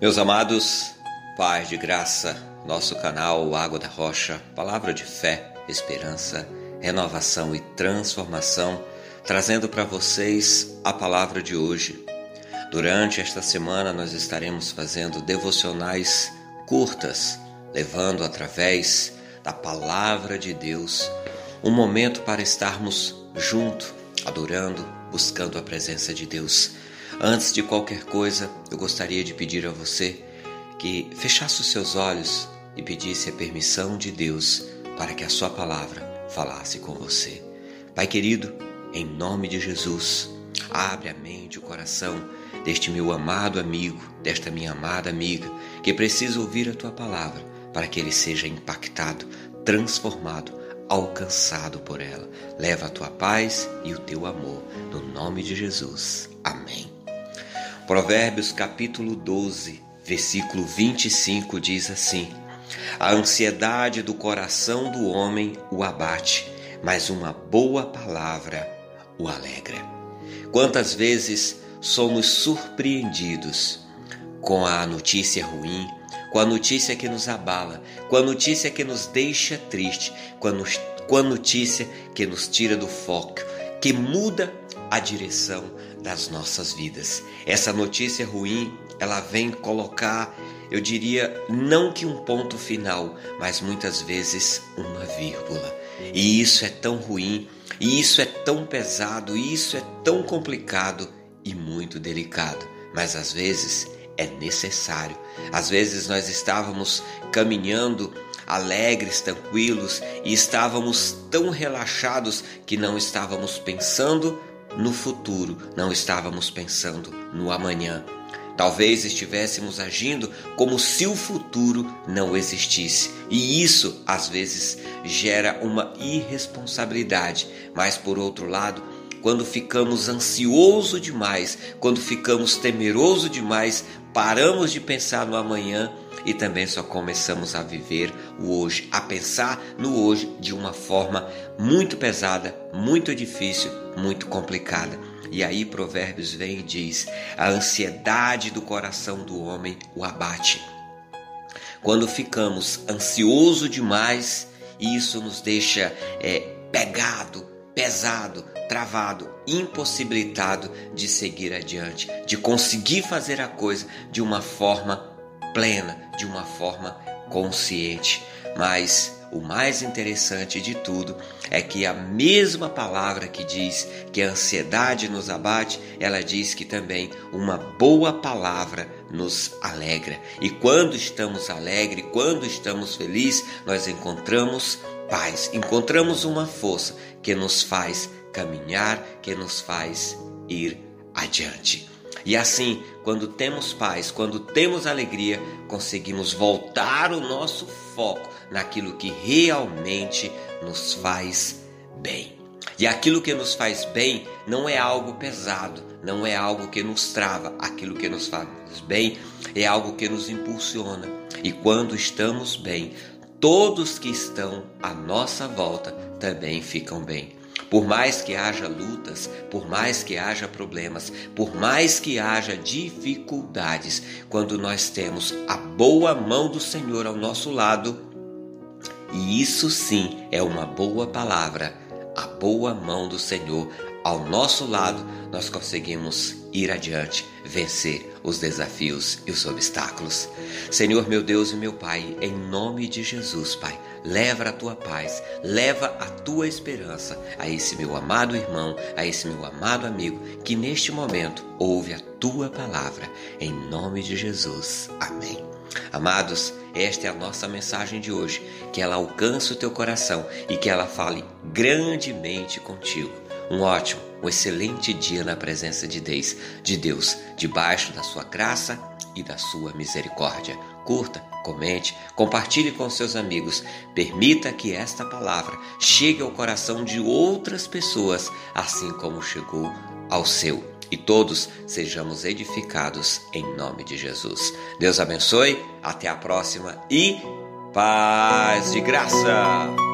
Meus amados, paz de graça, nosso canal Água da Rocha, palavra de fé, esperança, renovação e transformação, trazendo para vocês a palavra de hoje. Durante esta semana nós estaremos fazendo devocionais curtas, levando através da palavra de Deus um momento para estarmos junto, adorando, buscando a presença de Deus. Antes de qualquer coisa, eu gostaria de pedir a você que fechasse os seus olhos e pedisse a permissão de Deus para que a sua palavra falasse com você. Pai querido, em nome de Jesus, abre a mente e o coração deste meu amado amigo, desta minha amada amiga, que precisa ouvir a tua palavra para que ele seja impactado, transformado, alcançado por ela. Leva a tua paz e o teu amor, no nome de Jesus. Amém. Provérbios capítulo 12, versículo 25 diz assim: A ansiedade do coração do homem o abate, mas uma boa palavra o alegra. Quantas vezes somos surpreendidos com a notícia ruim, com a notícia que nos abala, com a notícia que nos deixa triste, com a, com a notícia que nos tira do foco, que muda a direção das nossas vidas. Essa notícia ruim, ela vem colocar, eu diria, não que um ponto final, mas muitas vezes uma vírgula. E isso é tão ruim, e isso é tão pesado, e isso é tão complicado e muito delicado, mas às vezes é necessário. Às vezes nós estávamos caminhando alegres, tranquilos e estávamos tão relaxados que não estávamos pensando no futuro, não estávamos pensando no amanhã. Talvez estivéssemos agindo como se o futuro não existisse. E isso, às vezes, gera uma irresponsabilidade. Mas, por outro lado, quando ficamos ansioso demais, quando ficamos temeroso demais, paramos de pensar no amanhã e também só começamos a viver o hoje, a pensar no hoje de uma forma muito pesada, muito difícil, muito complicada. E aí Provérbios vem e diz: a ansiedade do coração do homem o abate. Quando ficamos ansioso demais, isso nos deixa é, pegado, pesado, travado, impossibilitado de seguir adiante, de conseguir fazer a coisa de uma forma plena, de uma forma consciente. Mas o mais interessante de tudo é que a mesma palavra que diz que a ansiedade nos abate, ela diz que também uma boa palavra nos alegra. E quando estamos alegres, quando estamos felizes, nós encontramos paz, encontramos uma força que nos faz caminhar, que nos faz ir adiante. E assim, quando temos paz, quando temos alegria, conseguimos voltar o nosso foco naquilo que realmente nos faz bem. E aquilo que nos faz bem não é algo pesado, não é algo que nos trava. Aquilo que nos faz bem é algo que nos impulsiona. E quando estamos bem, todos que estão à nossa volta também ficam bem. Por mais que haja lutas, por mais que haja problemas, por mais que haja dificuldades, quando nós temos a boa mão do Senhor ao nosso lado, e isso sim é uma boa palavra, a boa mão do Senhor ao nosso lado, nós conseguimos ir adiante, vencer os desafios e os obstáculos. Senhor, meu Deus e meu Pai, em nome de Jesus, Pai, leva a tua paz, leva a tua esperança a esse meu amado irmão, a esse meu amado amigo que neste momento ouve a tua palavra. Em nome de Jesus. Amém. Amados, esta é a nossa mensagem de hoje, que ela alcance o teu coração e que ela fale grandemente contigo um ótimo, um excelente dia na presença de Deus, de Deus, debaixo da sua graça e da sua misericórdia. Curta, comente, compartilhe com seus amigos. Permita que esta palavra chegue ao coração de outras pessoas, assim como chegou ao seu. E todos sejamos edificados em nome de Jesus. Deus abençoe, até a próxima e paz de graça!